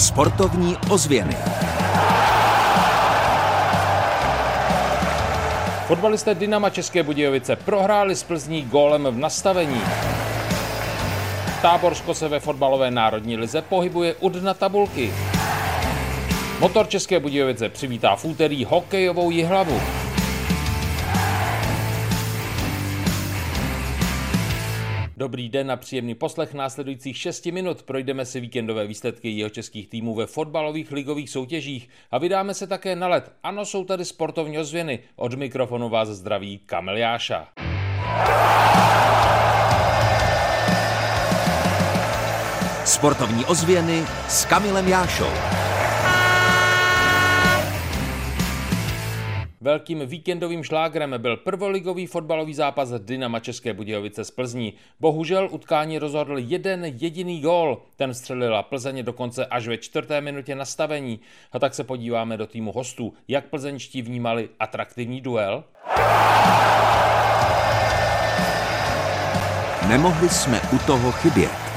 Sportovní ozvěny. Fotbalisté Dynama České Budějovice prohráli s Plzní gólem v nastavení. Táborsko se ve fotbalové národní lize pohybuje u dna tabulky. Motor České Budějovice přivítá v úterý hokejovou jihlavu. Dobrý den a příjemný poslech následujících 6 minut. Projdeme si víkendové výsledky jeho českých týmů ve fotbalových ligových soutěžích a vydáme se také na let. Ano, jsou tady sportovní ozvěny. Od mikrofonu vás zdraví Kamil Jáša. Sportovní ozvěny s Kamilem Jášou. Velkým víkendovým šlágrem byl prvoligový fotbalový zápas Dynama České Budějovice z Plzní. Bohužel utkání rozhodl jeden jediný gól. Ten střelila Plzeň dokonce až ve čtvrté minutě nastavení. A tak se podíváme do týmu hostů, jak plzeňští vnímali atraktivní duel. Nemohli jsme u toho chybět.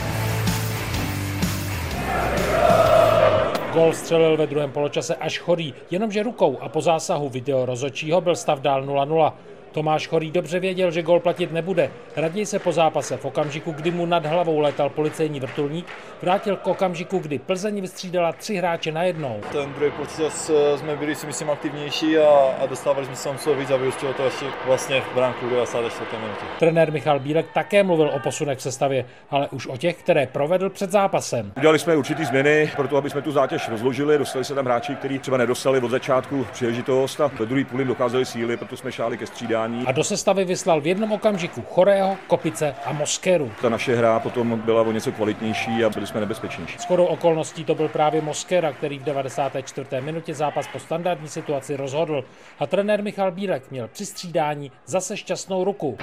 Gol střelil ve druhém poločase až chorý, jenomže rukou a po zásahu video rozočího byl stav dál 0-0. Tomáš Chorý dobře věděl, že gol platit nebude. Raději se po zápase v okamžiku, kdy mu nad hlavou letal policejní vrtulník, vrátil k okamžiku, kdy Plzeň vystřídala tři hráče na jednou. Ten druhý proces jsme byli si myslím aktivnější a, a dostávali jsme se tam víc a vyústilo to ještě vlastně v bránku 94. minutě. Trenér Michal Bílek také mluvil o posunech v sestavě, ale už o těch, které provedl před zápasem. Udělali jsme určitý změny, proto aby jsme tu zátěž rozložili, dostali se tam hráči, kteří třeba nedostali od začátku příležitost a ve druhý půli dokázali síly, proto jsme šáli ke střídání a do sestavy vyslal v jednom okamžiku Chorého, Kopice a Moskeru. Ta naše hra potom byla o něco kvalitnější a byli jsme nebezpečnější. S chodou okolností to byl právě Moskera, který v 94. minutě zápas po standardní situaci rozhodl. A trenér Michal Bílek měl při střídání zase šťastnou ruku.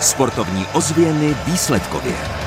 Sportovní ozvěny výsledkově.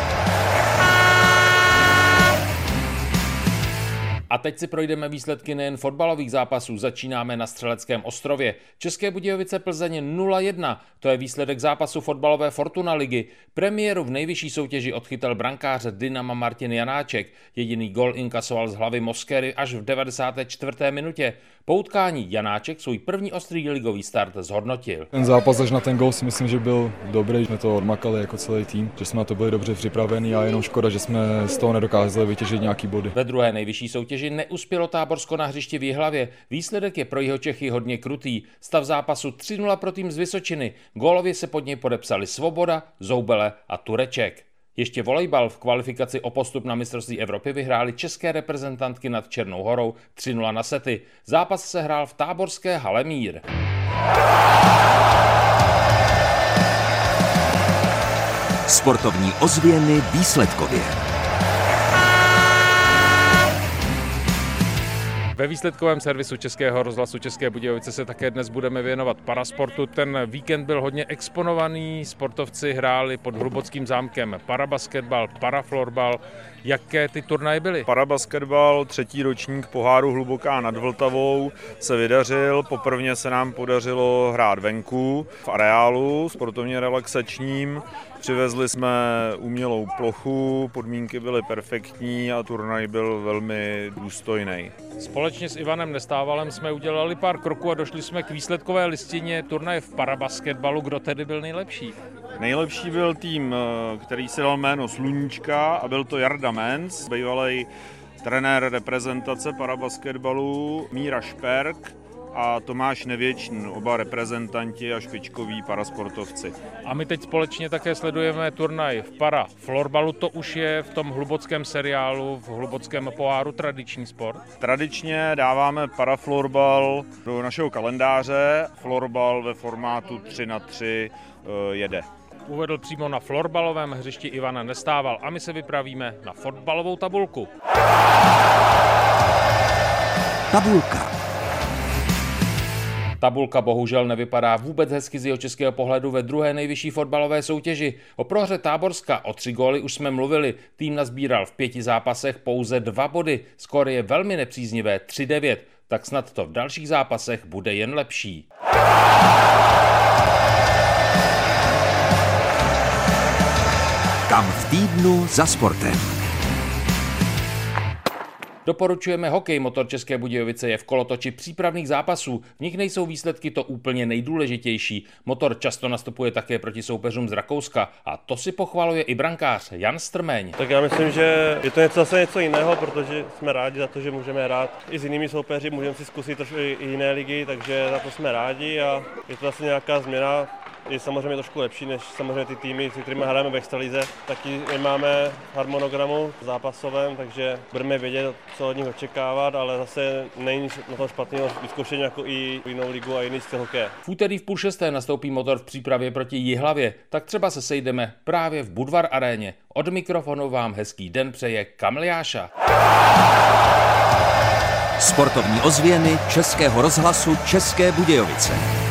A teď si projdeme výsledky nejen fotbalových zápasů. Začínáme na Střeleckém ostrově. České Budějovice Plzeň 0-1. To je výsledek zápasu fotbalové Fortuna ligy. Premiéru v nejvyšší soutěži odchytal brankáře Dynama Martin Janáček. Jediný gol inkasoval z hlavy Moskery až v 94. minutě. Po utkání Janáček svůj první ostrý ligový start zhodnotil. Ten zápas až na ten gol si myslím, že byl dobrý. Jsme to odmakali jako celý tým, že jsme na to byli dobře připraveni a jenom škoda, že jsme z toho nedokázali vytěžit nějaký body. Ve druhé nejvyšší soutěži neuspělo Táborsko na hřišti v Jihlavě. Výsledek je pro jeho Čechy hodně krutý. Stav zápasu 3-0 pro tým z Vysočiny. Gólově se pod něj podepsali Svoboda, Zoubele a Tureček. Ještě volejbal v kvalifikaci o postup na mistrovství Evropy vyhráli české reprezentantky nad Černou horou 3-0 na sety. Zápas se hrál v táborské hale Mír. Sportovní ozvěny výsledkově. Ve výsledkovém servisu Českého rozhlasu České Budějovice se také dnes budeme věnovat parasportu. Ten víkend byl hodně exponovaný, sportovci hráli pod Hlubockým zámkem parabasketbal, paraflorbal. Jaké ty turnaje byly? Parabasketbal, třetí ročník poháru Hluboká nad Vltavou se vydařil. Poprvně se nám podařilo hrát venku v areálu sportovně relaxačním. Přivezli jsme umělou plochu, podmínky byly perfektní a turnaj byl velmi důstojný. Společně s Ivanem Nestávalem jsme udělali pár kroků a došli jsme k výsledkové listině turnaje v parabasketbalu. Kdo tedy byl nejlepší? Nejlepší byl tým, eh, který si dal jméno Sluníčka a byl to Jarda Menz, bývalý trenér reprezentace parabasketbalu Míra Šperk a Tomáš Nevěčný, oba reprezentanti a špičkoví parasportovci. A my teď společně také sledujeme turnaj v para florbalu, to už je v tom hlubockém seriálu, v hlubockém poháru tradiční sport? Tradičně dáváme paraflorbal do našeho kalendáře, florbal ve formátu 3 na 3 eh, jede uvedl přímo na florbalovém hřišti Ivana Nestával a my se vypravíme na fotbalovou tabulku. Tabulka. Tabulka bohužel nevypadá vůbec hezky z jeho českého pohledu ve druhé nejvyšší fotbalové soutěži. O prohře Táborska o tři góly už jsme mluvili. Tým nazbíral v pěti zápasech pouze dva body. Skóre je velmi nepříznivé 3-9. Tak snad to v dalších zápasech bude jen lepší. Tam v týdnu za sportem. Doporučujeme hokej. Motor České Budějovice je v kolotoči přípravných zápasů. V nich nejsou výsledky to úplně nejdůležitější. Motor často nastupuje také proti soupeřům z Rakouska a to si pochvaluje i brankář Jan Strmeň. Tak já myslím, že je to něco zase něco jiného, protože jsme rádi za to, že můžeme hrát i s jinými soupeři, můžeme si zkusit trošku i jiné ligy, takže za to jsme rádi a je to zase nějaká změna je samozřejmě trošku lepší než samozřejmě ty týmy, s kterými hrajeme v extralize. Taky máme harmonogramu zápasovém, takže budeme vědět, co od nich očekávat, ale zase není na tom špatného vyzkoušení jako i jinou ligu a jiný styl hokeje. V úterý v půl šesté nastoupí motor v přípravě proti Jihlavě, tak třeba se sejdeme právě v Budvar aréně. Od mikrofonu vám hezký den přeje Kamliáša. Sportovní ozvěny Českého rozhlasu České Budějovice.